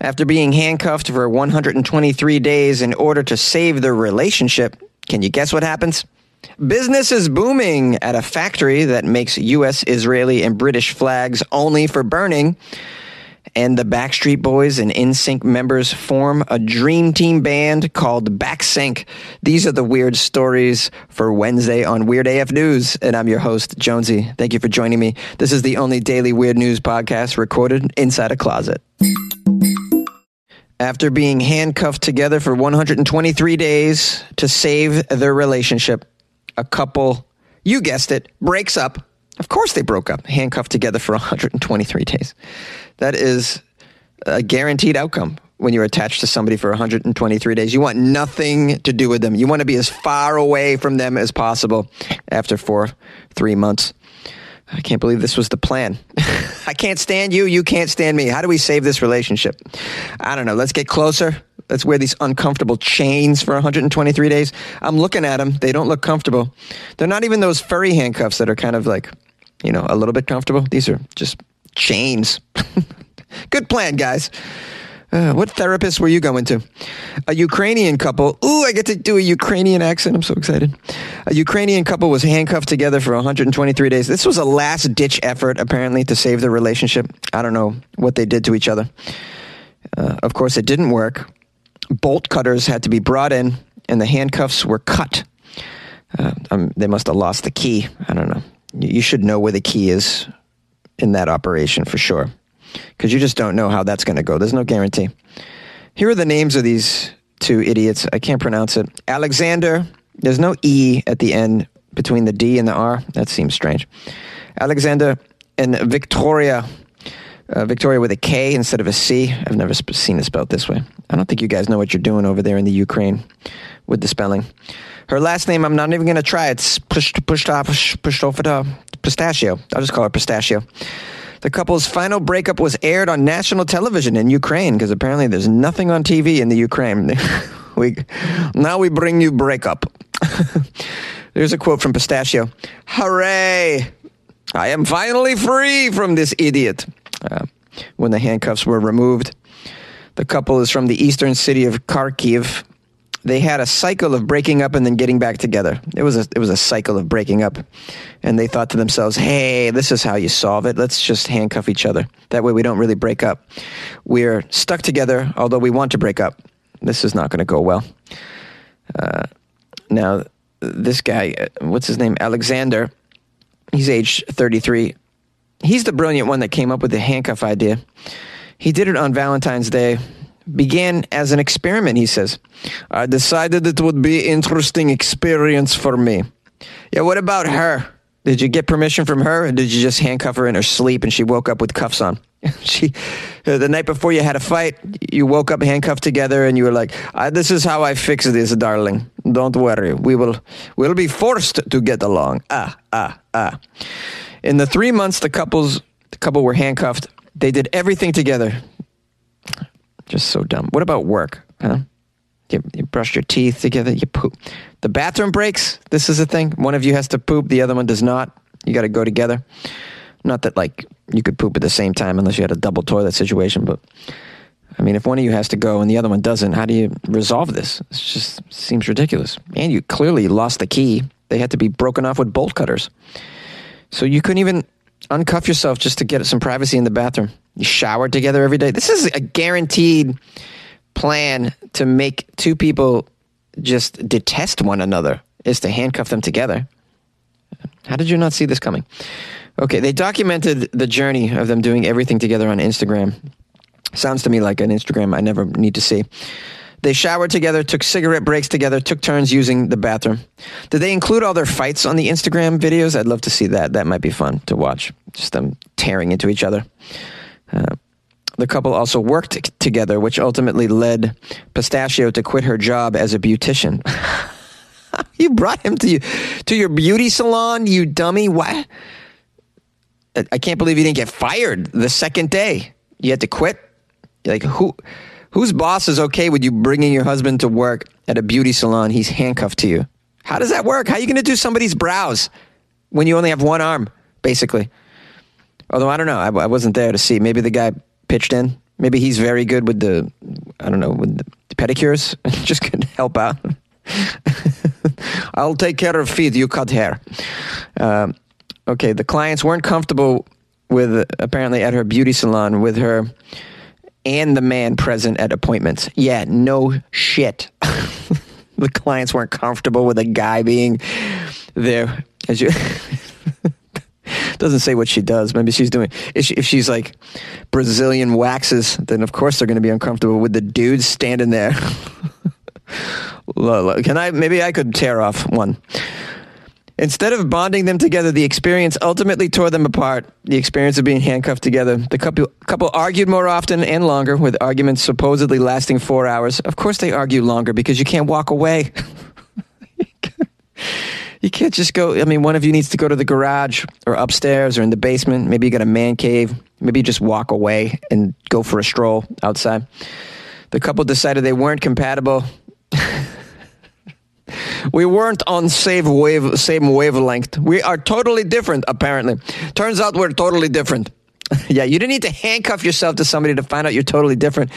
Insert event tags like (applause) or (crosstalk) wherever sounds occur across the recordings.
After being handcuffed for 123 days in order to save their relationship, can you guess what happens? Business is booming at a factory that makes U.S., Israeli, and British flags only for burning. And the Backstreet Boys and NSYNC members form a dream team band called Backsync. These are the weird stories for Wednesday on Weird AF News. And I'm your host, Jonesy. Thank you for joining me. This is the only daily weird news podcast recorded inside a closet. After being handcuffed together for 123 days to save their relationship, a couple, you guessed it, breaks up. Of course they broke up, handcuffed together for 123 days. That is a guaranteed outcome when you're attached to somebody for 123 days. You want nothing to do with them. You want to be as far away from them as possible after four, three months. I can't believe this was the plan. (laughs) I can't stand you. You can't stand me. How do we save this relationship? I don't know. Let's get closer. Let's wear these uncomfortable chains for 123 days. I'm looking at them. They don't look comfortable. They're not even those furry handcuffs that are kind of like, you know, a little bit comfortable. These are just chains. (laughs) Good plan, guys. Uh, what therapist were you going to? A Ukrainian couple. Ooh, I get to do a Ukrainian accent. I'm so excited. A Ukrainian couple was handcuffed together for 123 days. This was a last ditch effort, apparently, to save their relationship. I don't know what they did to each other. Uh, of course, it didn't work. Bolt cutters had to be brought in, and the handcuffs were cut. Uh, um, they must have lost the key. I don't know. You should know where the key is in that operation for sure because you just don't know how that's going to go. There's no guarantee. Here are the names of these two idiots. I can't pronounce it. Alexander, there's no E at the end between the D and the R. That seems strange. Alexander and Victoria. Uh, Victoria with a K instead of a C. I've never sp- seen it spelled this way. I don't think you guys know what you're doing over there in the Ukraine with the spelling. Her last name, I'm not even going to try. It's pushed, pushed pushed pistachio. I'll just call her pistachio. The couple's final breakup was aired on national television in Ukraine because apparently there's nothing on TV in the Ukraine. (laughs) we now we bring you breakup. (laughs) There's a quote from Pistachio. Hooray! I am finally free from this idiot. Uh, when the handcuffs were removed, the couple is from the eastern city of Kharkiv. They had a cycle of breaking up and then getting back together. It was a it was a cycle of breaking up, and they thought to themselves, "Hey, this is how you solve it. Let's just handcuff each other. That way, we don't really break up. We're stuck together, although we want to break up. This is not going to go well." Uh, now, this guy, uh, what's his name? Alexander. He's aged 33. He's the brilliant one that came up with the handcuff idea. He did it on Valentine's Day. Began as an experiment, he says. I decided it would be interesting experience for me. Yeah, what about her? Did you get permission from her, or did you just handcuff her in her sleep and she woke up with cuffs on? (laughs) she, uh, the night before you had a fight, you woke up handcuffed together, and you were like, "This is how I fix this, darling. Don't worry. We will, we'll be forced to get along." Ah, ah, ah. In the three months the couples, the couple were handcuffed, they did everything together. Just so dumb. What about work? Huh? You, you brush your teeth together. You poop. The bathroom breaks. This is a thing. One of you has to poop. The other one does not. You got to go together. Not that like you could poop at the same time unless you had a double toilet situation, but I mean, if one of you has to go and the other one doesn't, how do you resolve this? It just seems ridiculous. And you clearly lost the key. They had to be broken off with bolt cutters. So you couldn't even uncuff yourself just to get some privacy in the bathroom. You showered together every day. This is a guaranteed plan to make two people just detest one another is to handcuff them together. How did you not see this coming? Okay, they documented the journey of them doing everything together on Instagram. Sounds to me like an Instagram I never need to see. They showered together, took cigarette breaks together, took turns using the bathroom. Did they include all their fights on the Instagram videos? I'd love to see that. That might be fun to watch. Just them tearing into each other. Uh, the couple also worked together, which ultimately led Pistachio to quit her job as a beautician. (laughs) you brought him to you to your beauty salon, you dummy. What? I can't believe you didn't get fired the second day. You had to quit. Like who? Whose boss is okay with you bringing your husband to work at a beauty salon? He's handcuffed to you. How does that work? How are you going to do somebody's brows when you only have one arm, basically? Although I don't know, I, I, wasn't there to see. Maybe the guy pitched in Maybe he's very good with the, I don't know, with the pedicures. (laughs) Just could help out. (laughs) I'll take care of feet. You cut hair. Um, okay, the clients weren't comfortable with apparently at her beauty salon with her and the man present at appointments. Yeah, no shit. (laughs) the clients weren't comfortable with a guy being there. As you doesn't say what she does. Maybe she's doing. If, she, if she's like Brazilian waxes, then of course they're going to be uncomfortable with the dude standing there. (laughs) Can I? Maybe I could tear off one. Instead of bonding them together, the experience ultimately tore them apart. The experience of being handcuffed together. The couple, couple argued more often and longer, with arguments supposedly lasting four hours. Of course, they argue longer because you can't walk away. (laughs) you can't just go. I mean, one of you needs to go to the garage or upstairs or in the basement. Maybe you got a man cave. Maybe you just walk away and go for a stroll outside. The couple decided they weren't compatible (laughs) we weren't on same wave, same wavelength. We are totally different, apparently. Turns out we're totally different. (laughs) yeah, you didn't need to handcuff yourself to somebody to find out you're totally different.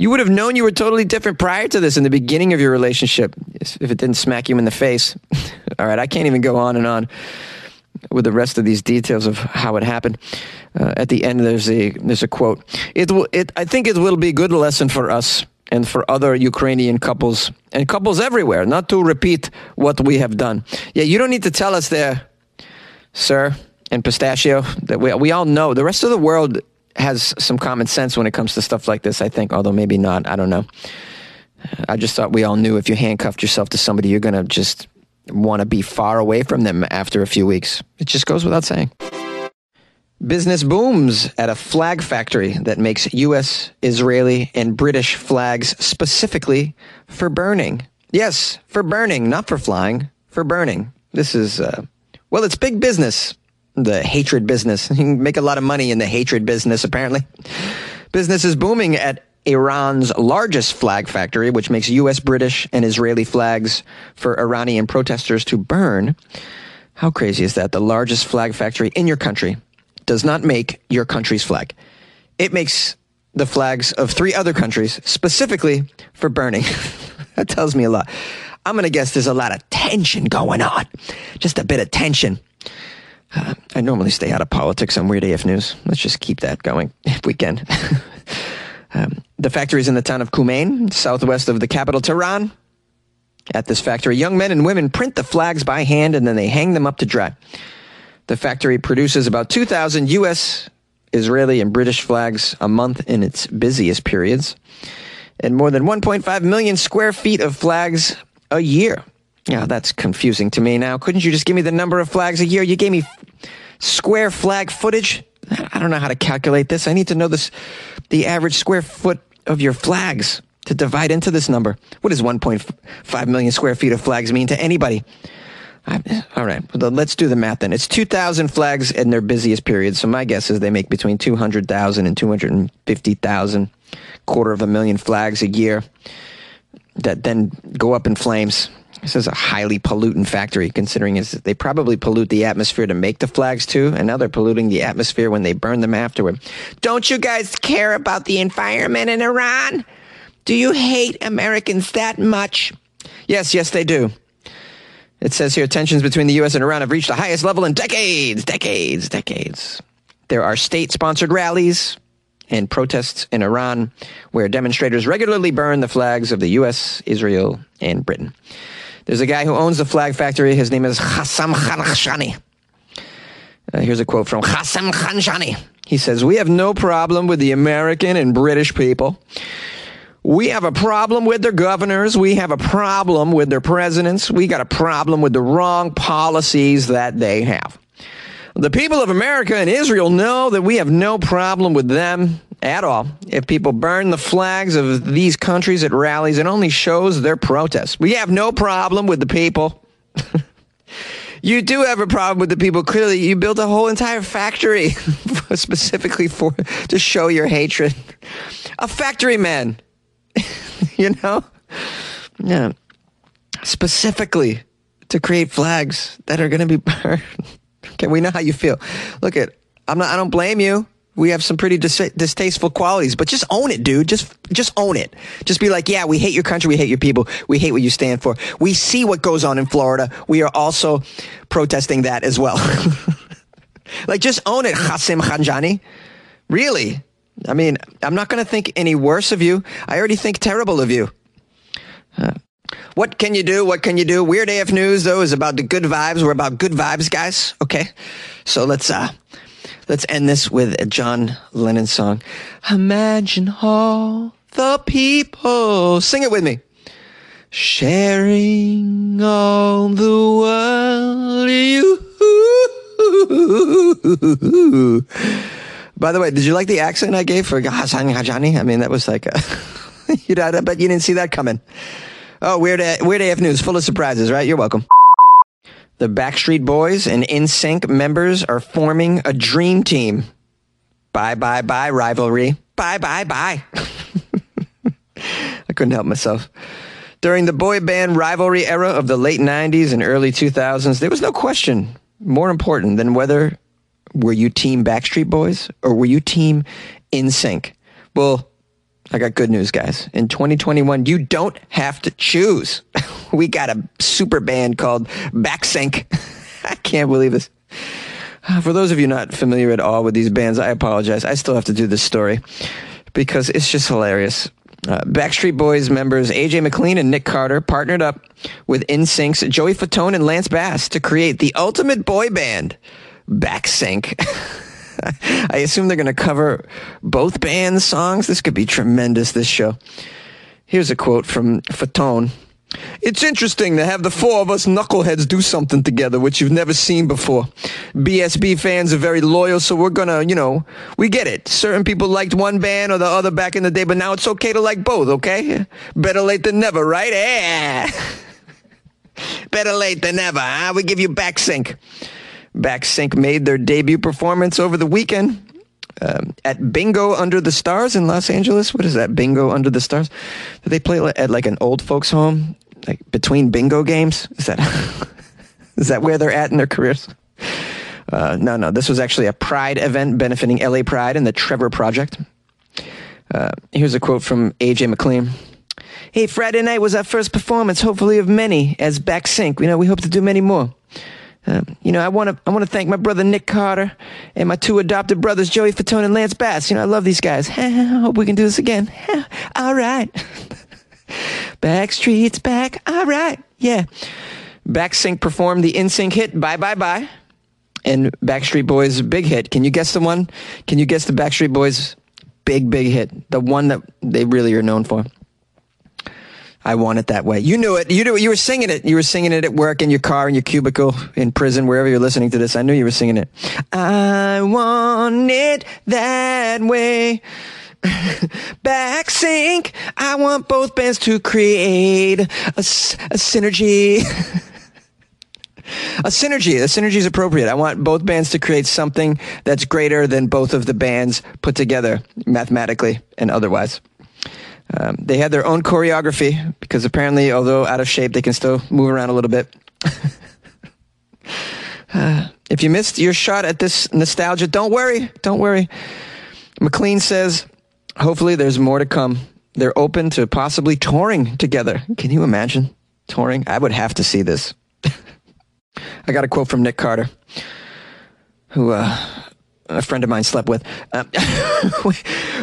You would have known you were totally different prior to this in the beginning of your relationship if it didn't smack you in the face. (laughs) All right, I can't even go on and on with the rest of these details of how it happened. Uh, at the end, there's a there's a quote. It will. It. I think it will be a good lesson for us and for other Ukrainian couples and couples everywhere, not to repeat what we have done. Yeah, you don't need to tell us there, sir, and pistachio, that we, we all know. The rest of the world has some common sense when it comes to stuff like this, I think, although maybe not. I don't know. I just thought we all knew if you handcuffed yourself to somebody, you're going to just want to be far away from them after a few weeks. It just goes without saying. Business booms at a flag factory that makes U.S., Israeli, and British flags specifically for burning. Yes, for burning, not for flying, for burning. This is, uh, well, it's big business, the hatred business. (laughs) You can make a lot of money in the hatred business, apparently. Business is booming at Iran's largest flag factory, which makes U.S., British, and Israeli flags for Iranian protesters to burn. How crazy is that? The largest flag factory in your country does not make your country's flag. It makes the flags of three other countries specifically for burning. (laughs) that tells me a lot. I'm going to guess there's a lot of tension going on. Just a bit of tension. Uh, (sighs) I normally stay out of politics on Weird AF News. Let's just keep that going if we can. um, the factory is in the town of Khomein, southwest of the capital, Tehran. At this factory, young men and women print the flags by hand and then they hang them up to dry. The factory produces about 2,000 U.S., Israeli, and British flags a month in its busiest periods, and more than 1.5 million square feet of flags a year. Yeah, that's confusing to me now. Couldn't you just give me the number of flags a year? You gave me square flag footage. I don't know how to calculate this. I need to know this, the average square foot of your flags to divide into this number. What does 1.5 million square feet of flags mean to anybody? all right, let's do the math then. It's 2,000 flags in their busiest period. So my guess is they make between 200,000 and 250,000, quarter of a million flags a year that then go up in flames. This is a highly pollutant factory, considering they probably pollute the atmosphere to make the flags too, and now they're polluting the atmosphere when they burn them afterward. Don't you guys care about the environment in Iran? Do you hate Americans that much? Yes, yes, they do. It says here tensions between the U.S. and Iran have reached the highest level in decades, decades, decades. There are state sponsored rallies and protests in Iran where demonstrators regularly burn the flags of the U.S., Israel, and Britain. There's a guy who owns the flag factory. His name is Hassam Khanshani. Uh, here's a quote from Hassam Khanshani. He says, We have no problem with the American and British people. We have a problem with their governors. We have a problem with their presidents. We got a problem with the wrong policies that they have. The people of America and Israel know that we have no problem with them at all. If people burn the flags of these countries at rallies, it only shows their protest. We have no problem with the people. (laughs) you do have a problem with the people. Clearly, you built a whole entire factory (laughs) specifically for to show your hatred. A factory man (laughs) you know? Yeah. Specifically to create flags that are going to be burned. okay, we know how you feel. Look at I'm not I don't blame you we have some pretty dis- distasteful qualities, but just own it, dude. Just, just own it. Just be like, yeah, we hate your country. We hate your people. We hate what you stand for. We see what goes on in Florida. We are also protesting that as well. (laughs) like, just own it, Hasim Khanjani. Really? I mean, I'm not going to think any worse of you. I already think terrible of you. Uh, what can you do? What can you do? Weird AF News, though, is about the good vibes. We're about good vibes, guys. Okay. So let's, uh, let's end this with a John Lennon song. Imagine all the people. Sing it with me. Sharing all the world. You. By the way, did you like the accent I gave for Hassan Hajani? I mean, that was like, a (laughs) you know, I bet you didn't see that coming. Oh, weird, weird AF news, full of surprises, right? You're welcome. The Backstreet Boys and NSYNC members are forming a dream team. Bye, bye, bye, rivalry. Bye, bye, bye. (laughs) I couldn't help myself. During the boy band rivalry era of the late 90s and early 2000s, there was no question more important than whether were you team Backstreet Boys or were you team NSYNC? Well, I got good news, guys. In 2021, you don't have to choose. (laughs) we got a super band called Backsync. (laughs) I can't believe this. (sighs) For those of you not familiar at all with these bands, I apologize. I still have to do this story because it's just hilarious. Uh, Backstreet Boys members AJ McLean and Nick Carter partnered up with NSYNC's Joey Fatone and Lance Bass to create the ultimate boy band Backsync. (laughs) (laughs) I assume they're going to cover both bands' songs. This could be tremendous, this show. Here's a quote from Fatone. It's interesting to have the four of us knuckleheads do something together, which you've never seen before. BSB fans are very loyal, so we're gonna, you know, we get it. Certain people liked one band or the other back in the day, but now it's okay to like both, okay? Better late than never, right? Yeah. (laughs) Better late than never, huh? We give you back sync. Backsync made their debut performance over the weekend um, at Bingo Under the Stars in Los Angeles. What is that? Bingo Under the Stars? Did they play at like an old folks' home, like between bingo games? Is that (laughs) is that where they're at in their careers? Uh, no, no. This was actually a Pride event benefiting LA Pride and the Trevor Project. Uh, here's a quote from AJ McLean. Hey, Friday night was our first performance, hopefully of many, as Back Backsync. You know, we hope to do many more. Um, you know, I want to I want to thank my brother Nick Carter and my two adopted brothers Joey Fatone and Lance Bass. You know, I love these guys. (laughs) Hope we can do this again. (laughs) All right. (laughs) Backstreet's back. All right. Yeah. Backsync performed the NSYNC hit Bye Bye Bye and Backstreet Boys' big hit. Can you guess the one? Can you guess the Backstreet Boys' big, big hit? The one that they really are known for? I want it that way. You knew it. You knew it. You were singing it. You were singing it at work, in your car, in your cubicle, in prison, wherever you're listening to this. I knew you were singing it. I want it that way. (laughs) Back sync. I want both bands to create a, a synergy. (laughs) a synergy. A synergy is appropriate. I want both bands to create something that's greater than both of the bands put together, mathematically and otherwise. Um, they had their own choreography because apparently, although out of shape, they can still move around a little bit. (laughs) uh, if you missed your shot at this nostalgia, don't worry. Don't worry. McLean says, hopefully, there's more to come. They're open to possibly touring together. Can you imagine touring? I would have to see this. (laughs) I got a quote from Nick Carter, who uh, a friend of mine slept with. (laughs) Uh,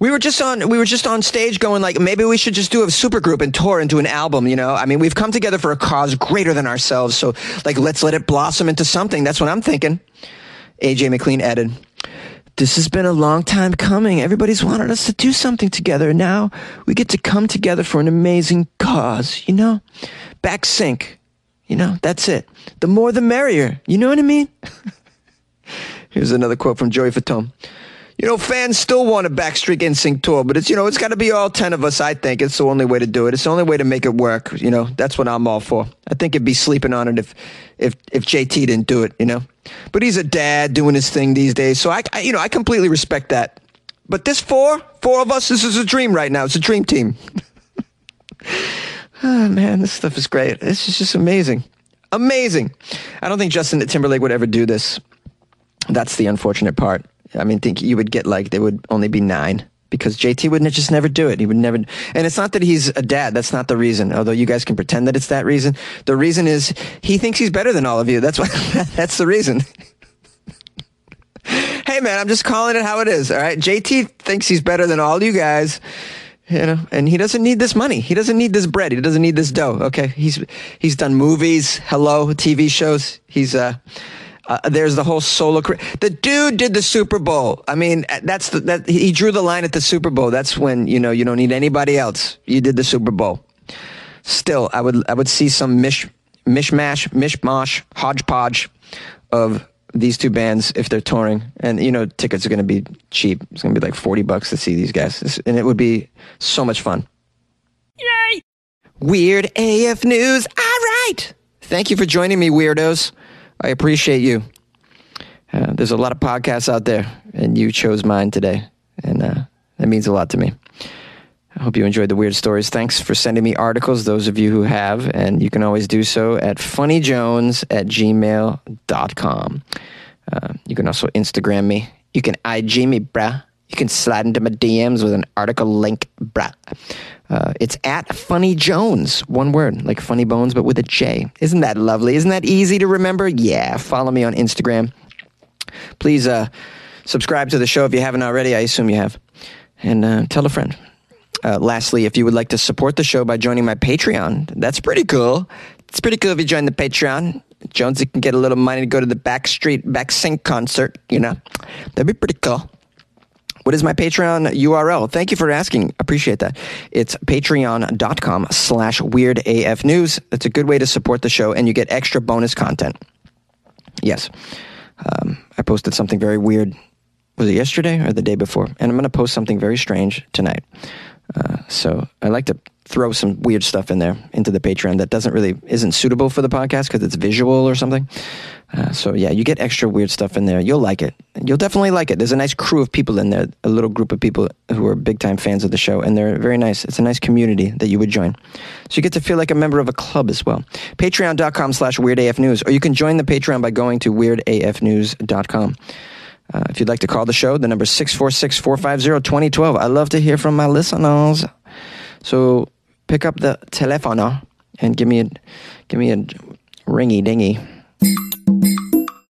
we were just on we were just on stage going like maybe we should just do a super group and tour and do an album. You know, I mean we've come together for a cause greater than ourselves. So like let's let it blossom into something. That's what I'm thinking. AJ McLean added. This has been a long time coming. Everybody's wanted us to do something together. Now we get to come together for an amazing cause, you know? Back sync. You know, that's it. The more the merrier. You know what I mean? (laughs) Here's another quote from Joey Fatone. You know, fans still want a Backstreet NSYNC tour, but it's, you know, it's got to be all 10 of us, I think. It's the only way to do it. It's the only way to make it work. You know, that's what I'm all for. I think it'd be sleeping on it if, if, if JT didn't do it, you know? But he's a dad doing his thing these days. So I, I you know, I completely respect that. But this four, four of us, this is a dream right now. It's a dream team. oh, (laughs) man, this stuff is great. This is just amazing. Amazing. I don't think Justin Timberlake would ever do this. That's the unfortunate part. I mean, think you would get like there would only be nine because JT would just never do it. He would never, and it's not that he's a dad. That's not the reason. Although you guys can pretend that it's that reason. The reason is he thinks he's better than all of you. That's why. (laughs) that's the reason. (laughs) hey man, I'm just calling it how it is. All right. JT thinks he's better than all you guys. You know, and he doesn't need this money. He doesn't need this bread. He doesn't need this dough. Okay. He's, he's done movies, hello, TV shows. He's, uh, uh, there's the whole solo career. The dude did the Super Bowl. I mean, that's the, that he drew the line at the Super Bowl. That's when you know you don't need anybody else. You did the Super Bowl. Still, I would I would see some mish mishmash mishmash hodgepodge of these two bands if they're touring, and you know tickets are going to be cheap. It's going to be like forty bucks to see these guys, and it would be so much fun. Yay! Weird AF news. All right. Thank you for joining me, weirdos. I appreciate you. Uh, there's a lot of podcasts out there, and you chose mine today, and uh, that means a lot to me. I hope you enjoyed the weird stories. Thanks for sending me articles, those of you who have, and you can always do so at funnyjones at gmail.com. Uh, you can also Instagram me. You can IG me, bruh. You can slide into my DMs with an article link, bruh. Uh, it's at Funny Jones, one word, like Funny Bones, but with a J. Isn't that lovely? Isn't that easy to remember? Yeah. Follow me on Instagram. Please uh, subscribe to the show if you haven't already. I assume you have. And uh, tell a friend. Uh, lastly, if you would like to support the show by joining my Patreon, that's pretty cool. It's pretty cool if you join the Patreon. Jonesy can get a little money to go to the Backstreet Back Sync concert, you know. That'd be pretty cool. What is my Patreon URL? Thank you for asking. Appreciate that. It's patreon.com slash weird AF news. That's a good way to support the show and you get extra bonus content. Yes. Um, I posted something very weird. Was it yesterday or the day before? And I'm going to post something very strange tonight. Uh, so I like to throw some weird stuff in there into the Patreon that doesn't really isn't suitable for the podcast because it's visual or something. Uh, so yeah, you get extra weird stuff in there. You'll like it. You'll definitely like it. There's a nice crew of people in there, a little group of people who are big time fans of the show, and they're very nice. It's a nice community that you would join. So you get to feel like a member of a club as well. Patreon.com slash weirdafnews, or you can join the Patreon by going to weirdafnews.com. Uh, if you'd like to call the show, the number is 646 450 2012. I love to hear from my listeners. So pick up the telephone and give me a give me a ringy dingy.